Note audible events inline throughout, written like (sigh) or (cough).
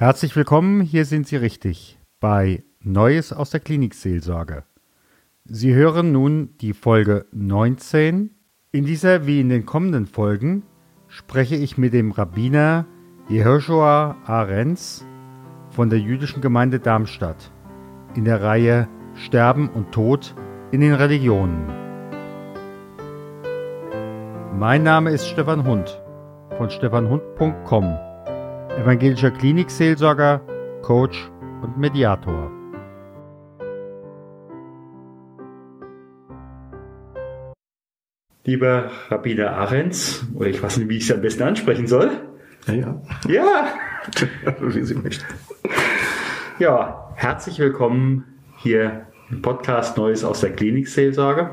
Herzlich willkommen, hier sind Sie richtig bei Neues aus der Klinikseelsorge. Sie hören nun die Folge 19. In dieser wie in den kommenden Folgen spreche ich mit dem Rabbiner Jehoshua Arenz von der jüdischen Gemeinde Darmstadt in der Reihe Sterben und Tod in den Religionen. Mein Name ist Stefan Hund von stefanhund.com evangelischer Klinikseelsorger, Coach und Mediator. Lieber Rabbiner Ahrens, oder ich weiß nicht, wie ich es am besten ansprechen soll. Ja, ja. Ja. (laughs) wie Sie möchten. Ja, herzlich willkommen hier im Podcast Neues aus der Klinikseelsorge.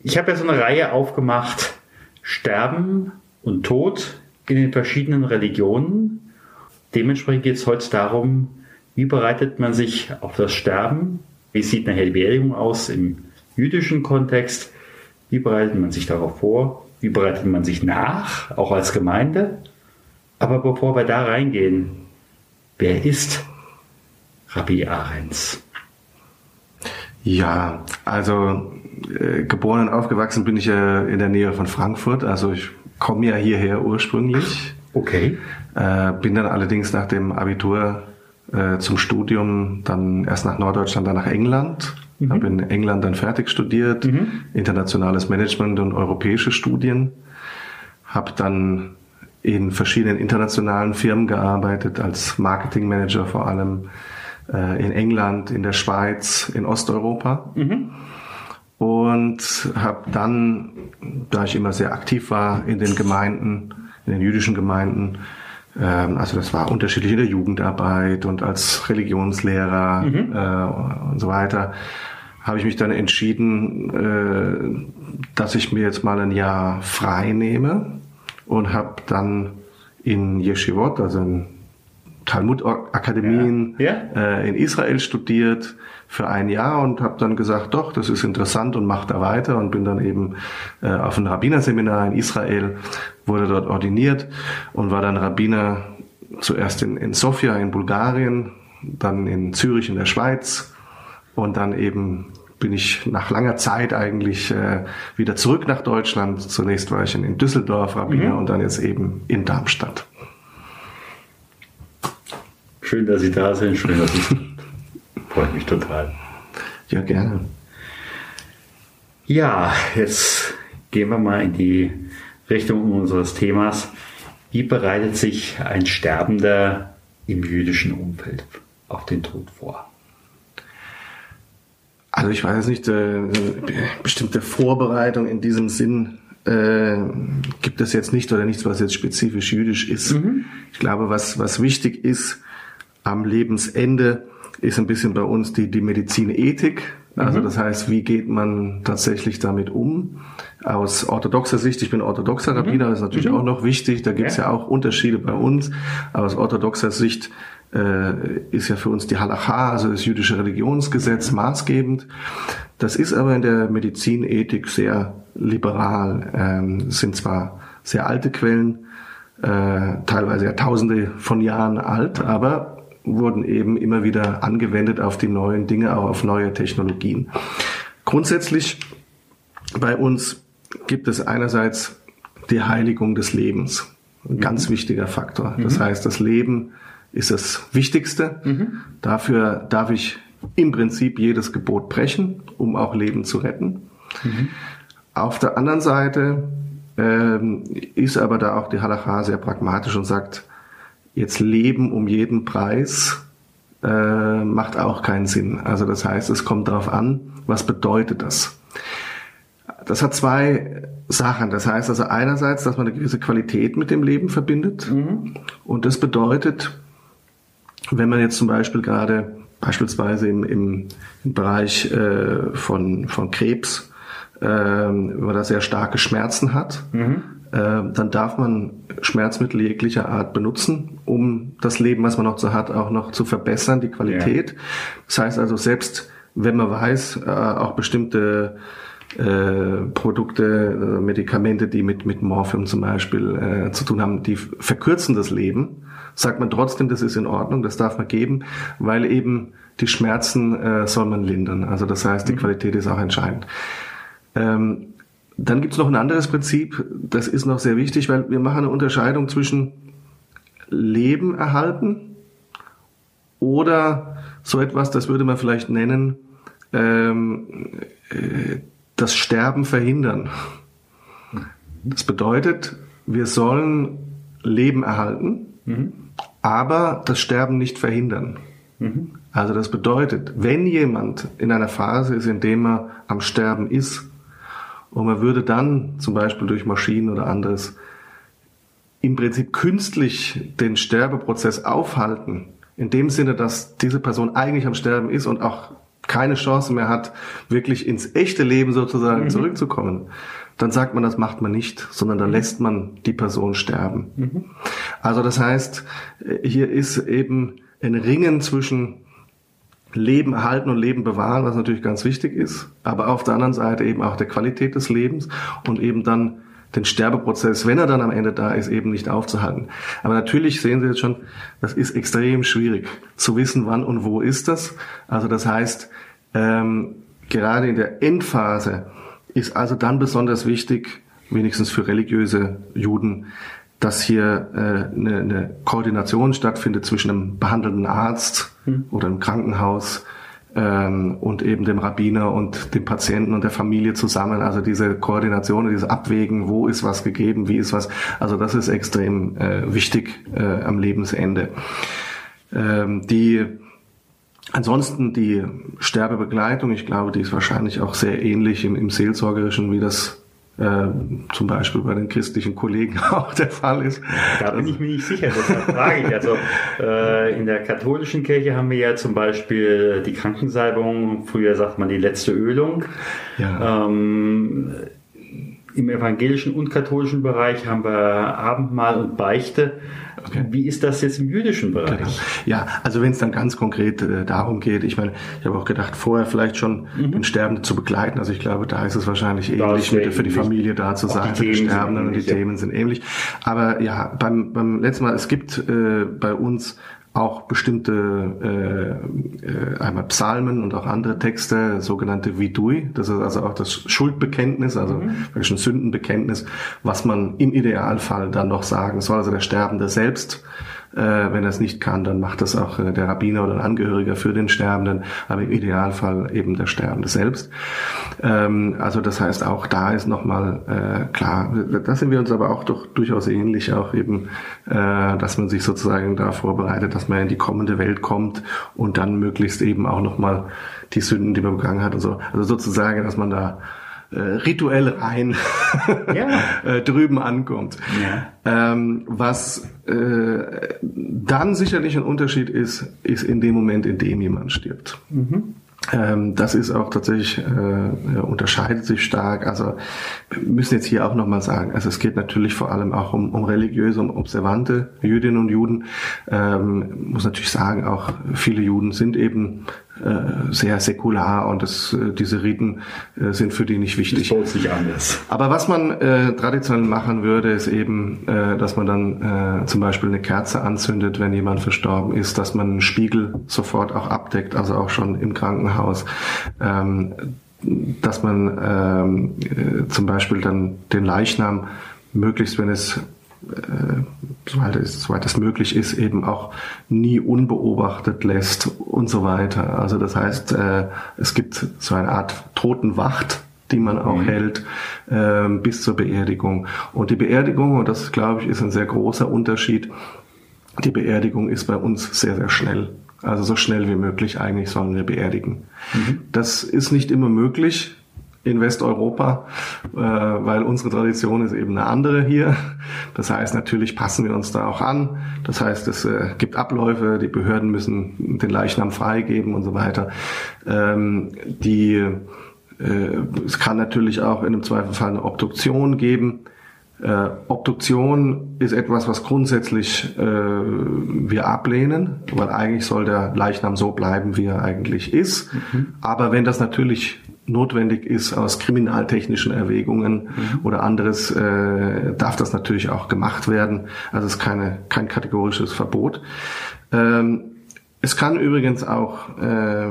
Ich habe ja so eine Reihe aufgemacht, Sterben und Tod in den verschiedenen Religionen. Dementsprechend geht es heute darum, wie bereitet man sich auf das Sterben? Wie sieht nachher die Beerdigung aus im jüdischen Kontext? Wie bereitet man sich darauf vor? Wie bereitet man sich nach, auch als Gemeinde? Aber bevor wir da reingehen, wer ist Rabbi Ahrens? Ja, also äh, geboren und aufgewachsen bin ich ja in der Nähe von Frankfurt. Also ich komme ja hierher ursprünglich. Okay. Äh, bin dann allerdings nach dem Abitur äh, zum Studium dann erst nach Norddeutschland, dann nach England. Mhm. Habe in England dann fertig studiert, mhm. internationales Management und europäische Studien. Habe dann in verschiedenen internationalen Firmen gearbeitet, als Marketingmanager vor allem äh, in England, in der Schweiz, in Osteuropa. Mhm. Und habe dann, da ich immer sehr aktiv war in den Gemeinden, in den jüdischen Gemeinden, ähm, also das war unterschiedlich in der Jugendarbeit und als Religionslehrer mhm. äh, und so weiter, habe ich mich dann entschieden, äh, dass ich mir jetzt mal ein Jahr frei nehme und habe dann in Yeshivot, also in Talmud-Akademien ja. ja. äh, in Israel studiert für ein Jahr und habe dann gesagt, doch, das ist interessant und mach da weiter und bin dann eben äh, auf ein Rabbinerseminar in Israel, wurde dort ordiniert und war dann Rabbiner zuerst in, in Sofia in Bulgarien, dann in Zürich in der Schweiz und dann eben bin ich nach langer Zeit eigentlich äh, wieder zurück nach Deutschland. Zunächst war ich in, in Düsseldorf Rabbiner mhm. und dann jetzt eben in Darmstadt. Schön, dass Sie da sind. Schön, dass Sie. Freut mich total. Ja, gerne. Ja, jetzt gehen wir mal in die Richtung unseres Themas. Wie bereitet sich ein Sterbender im jüdischen Umfeld auf den Tod vor? Also ich weiß nicht, äh, bestimmte Vorbereitung in diesem Sinn äh, gibt es jetzt nicht oder nichts, was jetzt spezifisch jüdisch ist. Mhm. Ich glaube, was, was wichtig ist, am Lebensende ist ein bisschen bei uns die, die Medizinethik. Also mhm. das heißt, wie geht man tatsächlich damit um? Aus orthodoxer Sicht, ich bin orthodoxer Rabbiner, mhm. ist natürlich mhm. auch noch wichtig, da gibt es ja. ja. auch Unterschiede bei uns. Aber aus orthodoxer Sicht äh, ist ja für uns die Halacha, also das jüdische Religionsgesetz, maßgebend. Das ist aber in der Medizinethik sehr liberal. Ähm, sind zwar sehr alte Quellen, äh, teilweise ja tausende von Jahren alt, aber wurden eben immer wieder angewendet auf die neuen Dinge, auch auf neue Technologien. Grundsätzlich bei uns gibt es einerseits die Heiligung des Lebens. Ein ganz mhm. wichtiger Faktor. Das mhm. heißt, das Leben ist das Wichtigste. Mhm. Dafür darf ich im Prinzip jedes Gebot brechen, um auch Leben zu retten. Mhm. Auf der anderen Seite ähm, ist aber da auch die Halacha sehr pragmatisch und sagt, jetzt leben um jeden Preis äh, macht auch keinen Sinn. Also das heißt, es kommt darauf an, was bedeutet das? Das hat zwei Sachen. Das heißt also einerseits, dass man eine gewisse Qualität mit dem Leben verbindet. Mhm. Und das bedeutet, wenn man jetzt zum Beispiel gerade beispielsweise im, im, im Bereich äh, von, von Krebs, äh, wenn man da sehr starke Schmerzen hat, mhm. Äh, dann darf man Schmerzmittel jeglicher Art benutzen, um das Leben, was man noch so hat, auch noch zu verbessern, die Qualität. Ja. Das heißt also, selbst wenn man weiß, äh, auch bestimmte äh, Produkte, äh, Medikamente, die mit, mit Morphium zum Beispiel äh, zu tun haben, die verkürzen das Leben, sagt man trotzdem, das ist in Ordnung, das darf man geben, weil eben die Schmerzen äh, soll man lindern. Also das heißt, die mhm. Qualität ist auch entscheidend. Ähm, dann gibt es noch ein anderes Prinzip, das ist noch sehr wichtig, weil wir machen eine Unterscheidung zwischen Leben erhalten oder so etwas, das würde man vielleicht nennen, ähm, äh, das Sterben verhindern. Das bedeutet, wir sollen Leben erhalten, mhm. aber das Sterben nicht verhindern. Mhm. Also das bedeutet, wenn jemand in einer Phase ist, in dem er am Sterben ist, und man würde dann zum Beispiel durch Maschinen oder anderes im Prinzip künstlich den Sterbeprozess aufhalten, in dem Sinne, dass diese Person eigentlich am Sterben ist und auch keine Chance mehr hat, wirklich ins echte Leben sozusagen mhm. zurückzukommen, dann sagt man, das macht man nicht, sondern dann mhm. lässt man die Person sterben. Mhm. Also das heißt, hier ist eben ein Ringen zwischen Leben erhalten und Leben bewahren, was natürlich ganz wichtig ist, aber auf der anderen Seite eben auch der Qualität des Lebens und eben dann den Sterbeprozess, wenn er dann am Ende da ist, eben nicht aufzuhalten. Aber natürlich sehen Sie jetzt schon, das ist extrem schwierig zu wissen, wann und wo ist das. Also das heißt, ähm, gerade in der Endphase ist also dann besonders wichtig, wenigstens für religiöse Juden, dass hier äh, eine, eine Koordination stattfindet zwischen einem behandelnden Arzt hm. oder einem Krankenhaus ähm, und eben dem Rabbiner und dem Patienten und der Familie zusammen. Also diese Koordination, dieses Abwägen, wo ist was gegeben, wie ist was. Also das ist extrem äh, wichtig äh, am Lebensende. Ähm, die Ansonsten die Sterbebegleitung, ich glaube, die ist wahrscheinlich auch sehr ähnlich im, im Seelsorgerischen, wie das zum Beispiel bei den christlichen Kollegen (laughs) auch der Fall ist. Da bin ich mir nicht sicher, deshalb frage ich. Also äh, in der katholischen Kirche haben wir ja zum Beispiel die Krankensalbung, früher sagt man die letzte Ölung. Ja. Ähm, Im evangelischen und katholischen Bereich haben wir Abendmahl und Beichte. Okay. Wie ist das jetzt im jüdischen Bereich? Genau. Ja, also wenn es dann ganz konkret äh, darum geht, ich meine, ich habe auch gedacht, vorher vielleicht schon mhm. den Sterbenden zu begleiten. Also ich glaube, da ist es wahrscheinlich ähnlich, mit, für die Familie da zu sein, für die Sterbenden und die Themen sind ähnlich. Aber ja, beim, beim letzten Mal, es gibt äh, bei uns auch bestimmte äh, äh, einmal Psalmen und auch andere Texte, sogenannte Vidui, das ist also auch das Schuldbekenntnis, also mhm. wirklich ein Sündenbekenntnis, was man im Idealfall dann noch sagen soll, also der Sterbende selbst wenn er es nicht kann, dann macht das auch äh, der Rabbiner oder ein Angehöriger für den Sterbenden, aber im Idealfall eben der Sterbende selbst. Ähm, also das heißt, auch da ist nochmal äh, klar, da sind wir uns aber auch doch durchaus ähnlich, auch eben, äh, dass man sich sozusagen da vorbereitet, dass man in die kommende Welt kommt und dann möglichst eben auch nochmal die Sünden, die man begangen hat und so. Also sozusagen, dass man da äh, rituell rein (laughs) ja. (laughs) äh, drüben ankommt. Ja. Ähm, was äh, dann sicherlich ein Unterschied ist, ist in dem Moment, in dem jemand stirbt. Mhm. Ähm, das ist auch tatsächlich, äh, unterscheidet sich stark. Also wir müssen jetzt hier auch nochmal sagen, also es geht natürlich vor allem auch um, um religiöse, um observante Jüdinnen und Juden. Ähm, muss natürlich sagen, auch viele Juden sind eben sehr säkular und das, äh, diese Riten äh, sind für die nicht wichtig. Das nicht anders. Aber was man äh, traditionell machen würde, ist eben, äh, dass man dann äh, zum Beispiel eine Kerze anzündet, wenn jemand verstorben ist, dass man einen Spiegel sofort auch abdeckt, also auch schon im Krankenhaus. Ähm, dass man ähm, äh, zum Beispiel dann den Leichnam möglichst, wenn es äh, soweit es, soweit es möglich ist, eben auch nie unbeobachtet lässt und so weiter. Also das heißt, äh, es gibt so eine Art Totenwacht, die man auch mhm. hält äh, bis zur Beerdigung. Und die Beerdigung, und das glaube ich ist ein sehr großer Unterschied, die Beerdigung ist bei uns sehr, sehr schnell. Also so schnell wie möglich eigentlich sollen wir beerdigen. Mhm. Das ist nicht immer möglich in Westeuropa, äh, weil unsere Tradition ist eben eine andere hier. Das heißt, natürlich passen wir uns da auch an. Das heißt, es äh, gibt Abläufe, die Behörden müssen den Leichnam freigeben und so weiter. Ähm, die, äh, es kann natürlich auch in einem Zweifelfall eine Obduktion geben. Äh, Obduktion ist etwas, was grundsätzlich äh, wir ablehnen, weil eigentlich soll der Leichnam so bleiben, wie er eigentlich ist. Mhm. Aber wenn das natürlich notwendig ist aus kriminaltechnischen Erwägungen mhm. oder anderes, äh, darf das natürlich auch gemacht werden. Also es ist keine, kein kategorisches Verbot. Ähm, es kann übrigens auch, äh,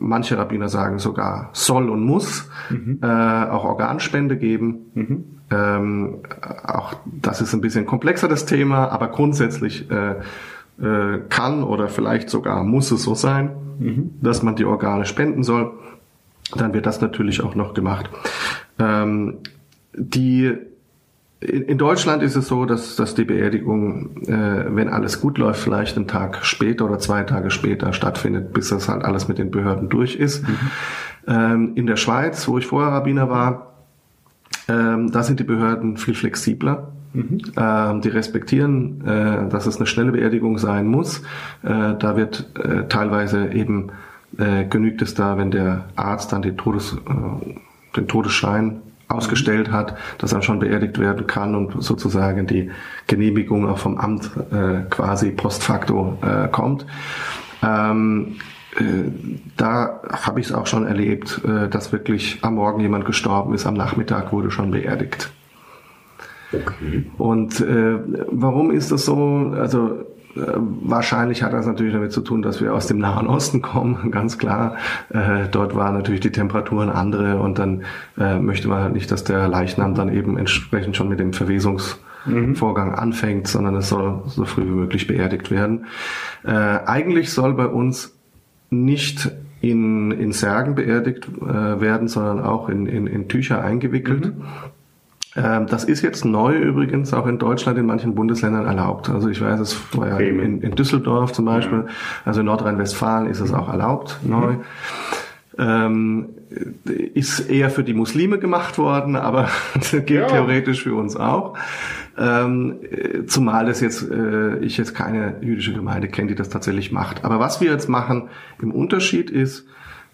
manche Rabbiner sagen sogar, soll und muss mhm. äh, auch Organspende geben. Mhm. Ähm, auch das ist ein bisschen komplexer das Thema, aber grundsätzlich äh, äh, kann oder vielleicht sogar muss es so sein, mhm. dass man die Organe spenden soll. Dann wird das natürlich auch noch gemacht. Ähm, die in Deutschland ist es so, dass, dass die Beerdigung, äh, wenn alles gut läuft, vielleicht einen Tag später oder zwei Tage später stattfindet, bis das halt alles mit den Behörden durch ist. Mhm. Ähm, in der Schweiz, wo ich vorher Rabbiner war, ähm, da sind die Behörden viel flexibler. Mhm. Ähm, die respektieren, äh, dass es eine schnelle Beerdigung sein muss. Äh, da wird äh, teilweise eben äh, genügt es da, wenn der Arzt dann den, Todes, äh, den Todesschein ausgestellt hat, dass dann schon beerdigt werden kann und sozusagen die Genehmigung auch vom Amt äh, quasi post facto äh, kommt. Ähm, äh, da habe ich es auch schon erlebt, äh, dass wirklich am Morgen jemand gestorben ist, am Nachmittag wurde schon beerdigt. Okay. Und äh, warum ist das so? Also wahrscheinlich hat das natürlich damit zu tun, dass wir aus dem Nahen Osten kommen, (laughs) ganz klar. Äh, dort waren natürlich die Temperaturen andere und dann äh, möchte man halt nicht, dass der Leichnam dann eben entsprechend schon mit dem Verwesungsvorgang mhm. anfängt, sondern es soll so früh wie möglich beerdigt werden. Äh, eigentlich soll bei uns nicht in, in Särgen beerdigt äh, werden, sondern auch in, in, in Tücher eingewickelt. Mhm. Ähm, das ist jetzt neu übrigens auch in Deutschland in manchen Bundesländern erlaubt. Also ich weiß, es war ja in, in Düsseldorf zum Beispiel, ja. also in Nordrhein-Westfalen ist es auch erlaubt, mhm. neu. Ähm, ist eher für die Muslime gemacht worden, aber (laughs) gilt ja. theoretisch für uns auch. Ähm, zumal es jetzt äh, ich jetzt keine jüdische Gemeinde kenne, die das tatsächlich macht. Aber was wir jetzt machen im Unterschied ist,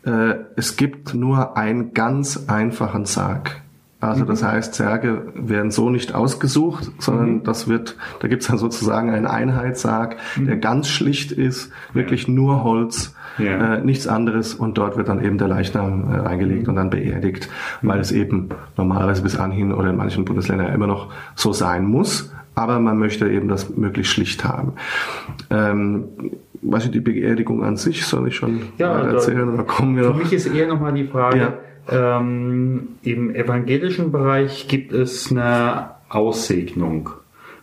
äh, es gibt nur einen ganz einfachen Sarg. Also das mhm. heißt, Särge werden so nicht ausgesucht, sondern mhm. das wird, da gibt's dann sozusagen einen Einheitssarg, mhm. der ganz schlicht ist, wirklich nur Holz, ja. äh, nichts anderes und dort wird dann eben der Leichnam äh, eingelegt und dann beerdigt, mhm. weil es eben normalerweise bis anhin oder in manchen Bundesländern immer noch so sein muss, aber man möchte eben das möglichst schlicht haben. Ähm, was ist die Beerdigung an sich, soll ich schon ja, erzählen oder kommen wir noch? Für mich ist eher nochmal die Frage, ja ähm, Im evangelischen Bereich gibt es eine Aussegnung.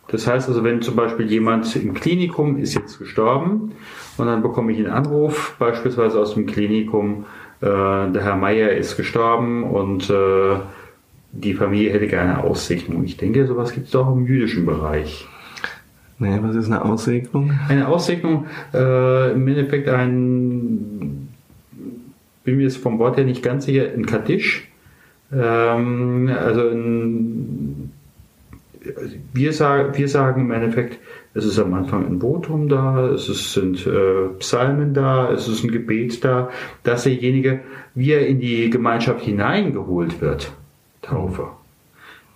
Das heißt also, wenn zum Beispiel jemand im Klinikum ist jetzt gestorben und dann bekomme ich einen Anruf, beispielsweise aus dem Klinikum, äh, der Herr Meier ist gestorben und äh, die Familie hätte gerne Aussegnung. Ich denke, sowas gibt es auch im jüdischen Bereich. Nee, was ist eine Aussegnung? Eine Aussegnung, äh, im Endeffekt ein bin mir jetzt vom Wort her nicht ganz sicher, ein Kaddisch. Ähm, also ein, wir, sagen, wir sagen im Endeffekt, es ist am Anfang ein Votum da, es ist, sind äh, Psalmen da, es ist ein Gebet da, dass derjenige, wie er in die Gemeinschaft hineingeholt wird, Taufe,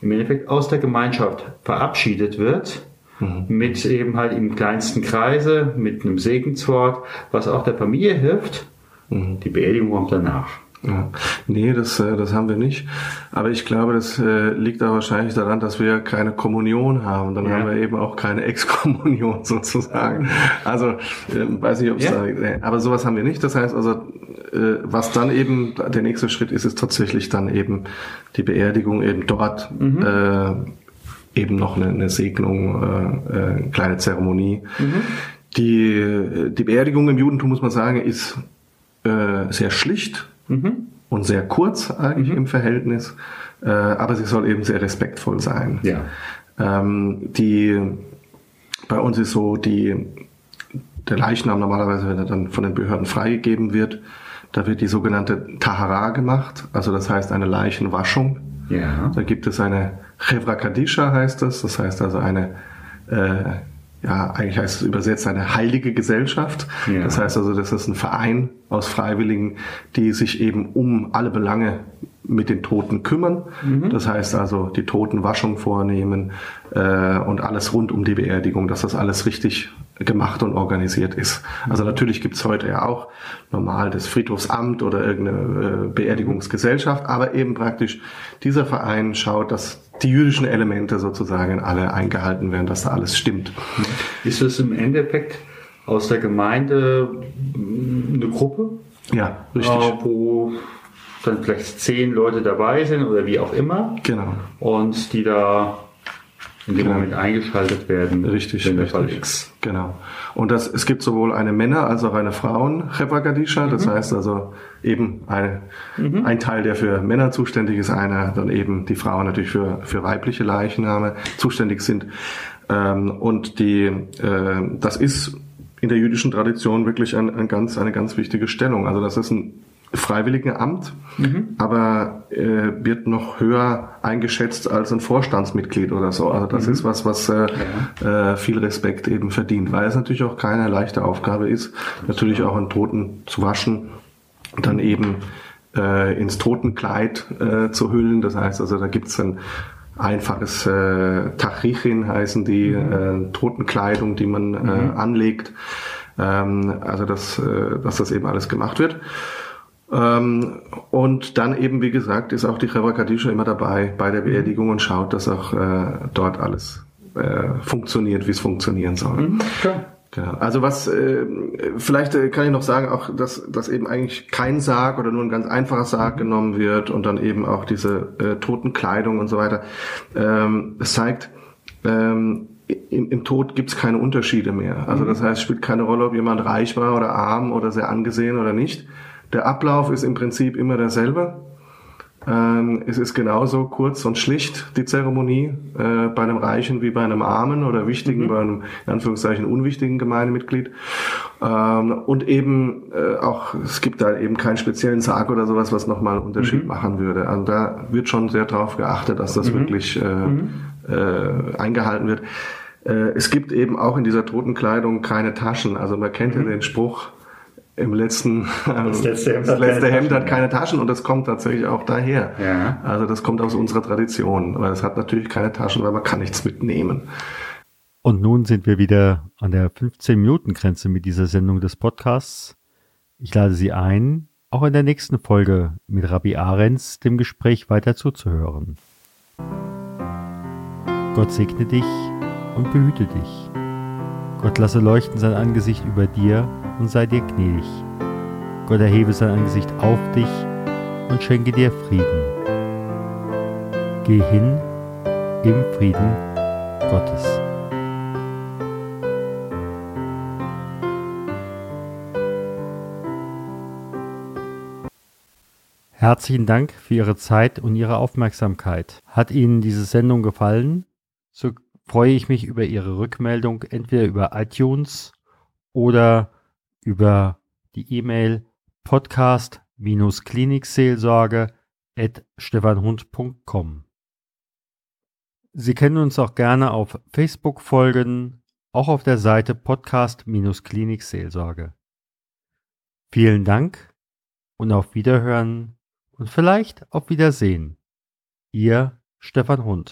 im Endeffekt aus der Gemeinschaft verabschiedet wird, mhm. mit eben halt im kleinsten Kreise, mit einem Segenswort, was auch der Familie hilft. Die Beerdigung kommt danach. Ja. Nee, das, äh, das haben wir nicht. Aber ich glaube, das äh, liegt da wahrscheinlich daran, dass wir keine Kommunion haben. Dann ja. haben wir eben auch keine (laughs) Exkommunion (laughs) sozusagen. Also, äh, weiß nicht, ob es ja. da, aber sowas haben wir nicht. Das heißt also, was dann eben der nächste Schritt ist, ist tatsächlich dann eben die Beerdigung eben dort. Mhm. Äh, eben noch eine, eine Segnung, äh, eine kleine Zeremonie. Mhm. Die, die Beerdigung im Judentum, muss man sagen, ist äh, sehr schlicht mhm. und sehr kurz eigentlich mhm. im Verhältnis, äh, aber sie soll eben sehr respektvoll sein. Ja. Ähm, die, bei uns ist so, die, der Leichnam normalerweise, wenn er dann von den Behörden freigegeben wird, da wird die sogenannte Tahara gemacht, also das heißt eine Leichenwaschung. Ja. Da gibt es eine Chevra Kadisha heißt das, das heißt also eine äh, ja, eigentlich heißt es übersetzt eine heilige Gesellschaft. Ja. Das heißt also, das ist ein Verein aus Freiwilligen, die sich eben um alle Belange mit den Toten kümmern. Mhm. Das heißt also, die Totenwaschung vornehmen äh, und alles rund um die Beerdigung, dass das alles richtig gemacht und organisiert ist. Also natürlich gibt's heute ja auch normal das Friedhofsamt oder irgendeine äh, Beerdigungsgesellschaft, aber eben praktisch dieser Verein schaut, dass die jüdischen Elemente sozusagen alle eingehalten werden, dass da alles stimmt. Ist es im Endeffekt aus der Gemeinde eine Gruppe? Ja, richtig. Äh, wo dann vielleicht zehn Leute dabei sind oder wie auch immer. Genau. Und die da in dem Genau. Moment eingeschaltet werden, Richtig, wenn der richtig. Fall ist. Genau. Und das, es gibt sowohl eine Männer- als auch eine frauen Gadisha. Das heißt also eben eine, ein Teil, der für Männer zuständig ist, einer dann eben die Frauen natürlich für, für weibliche Leichname zuständig sind. Ähm, und die, äh, das ist in der jüdischen Tradition wirklich ein, ein ganz, eine ganz wichtige Stellung. Also das ist ein freiwilliges Amt, aber äh, wird noch höher eingeschätzt als ein Vorstandsmitglied oder so. Also das ist was, was äh, äh, viel Respekt eben verdient, weil es natürlich auch keine leichte Aufgabe ist, natürlich auch einen Toten zu waschen, dann eben äh, ins Totenkleid äh, zu hüllen. Das heißt also, da gibt's ein einfaches äh, Tachrichin heißen die äh, Totenkleidung, die man äh, anlegt. Ähm, also dass, äh, dass das eben alles gemacht wird. Ähm, und dann eben, wie gesagt, ist auch die Chevra immer dabei bei der Beerdigung und schaut, dass auch äh, dort alles äh, funktioniert, wie es funktionieren soll. Klar. Genau. Also was äh, vielleicht äh, kann ich noch sagen, auch dass, dass eben eigentlich kein Sarg oder nur ein ganz einfacher Sarg genommen wird und dann eben auch diese äh, Totenkleidung und so weiter. Ähm, es zeigt, ähm, im, im Tod gibt es keine Unterschiede mehr. Also das heißt, es spielt keine Rolle, ob jemand reich war oder arm oder sehr angesehen oder nicht. Der Ablauf ist im Prinzip immer derselbe. Ähm, es ist genauso kurz und schlicht, die Zeremonie, äh, bei einem Reichen wie bei einem Armen oder Wichtigen, bei einem, in Anführungszeichen, unwichtigen Gemeindemitglied. Ähm, und eben äh, auch, es gibt da eben keinen speziellen Sarg oder sowas, was nochmal einen Unterschied machen würde. Also da wird schon sehr darauf geachtet, dass das wirklich äh, äh, eingehalten wird. Äh, es gibt eben auch in dieser Totenkleidung keine Taschen. Also man kennt ja den Spruch, im letzten, das letzte Hemd das hat letzte keine Hemd Taschen, hat keine Taschen und das kommt tatsächlich auch daher. Ja. Also das kommt aus unserer Tradition, weil es hat natürlich keine Taschen, weil man kann nichts mitnehmen. Und nun sind wir wieder an der 15-Minuten-Grenze mit dieser Sendung des Podcasts. Ich lade Sie ein, auch in der nächsten Folge mit Rabbi Ahrens dem Gespräch weiter zuzuhören. Gott segne dich und behüte dich. Gott lasse leuchten sein Angesicht über dir und sei dir gnädig. Gott erhebe sein Angesicht auf dich und schenke dir Frieden. Geh hin im Frieden Gottes. Herzlichen Dank für Ihre Zeit und Ihre Aufmerksamkeit. Hat Ihnen diese Sendung gefallen? So freue ich mich über Ihre Rückmeldung entweder über iTunes oder über die E-Mail podcast-klinikseelsorge at stefanhund.com. Sie können uns auch gerne auf Facebook folgen, auch auf der Seite Podcast-Klinikseelsorge. Vielen Dank und auf Wiederhören und vielleicht auf Wiedersehen. Ihr Stefan Hund.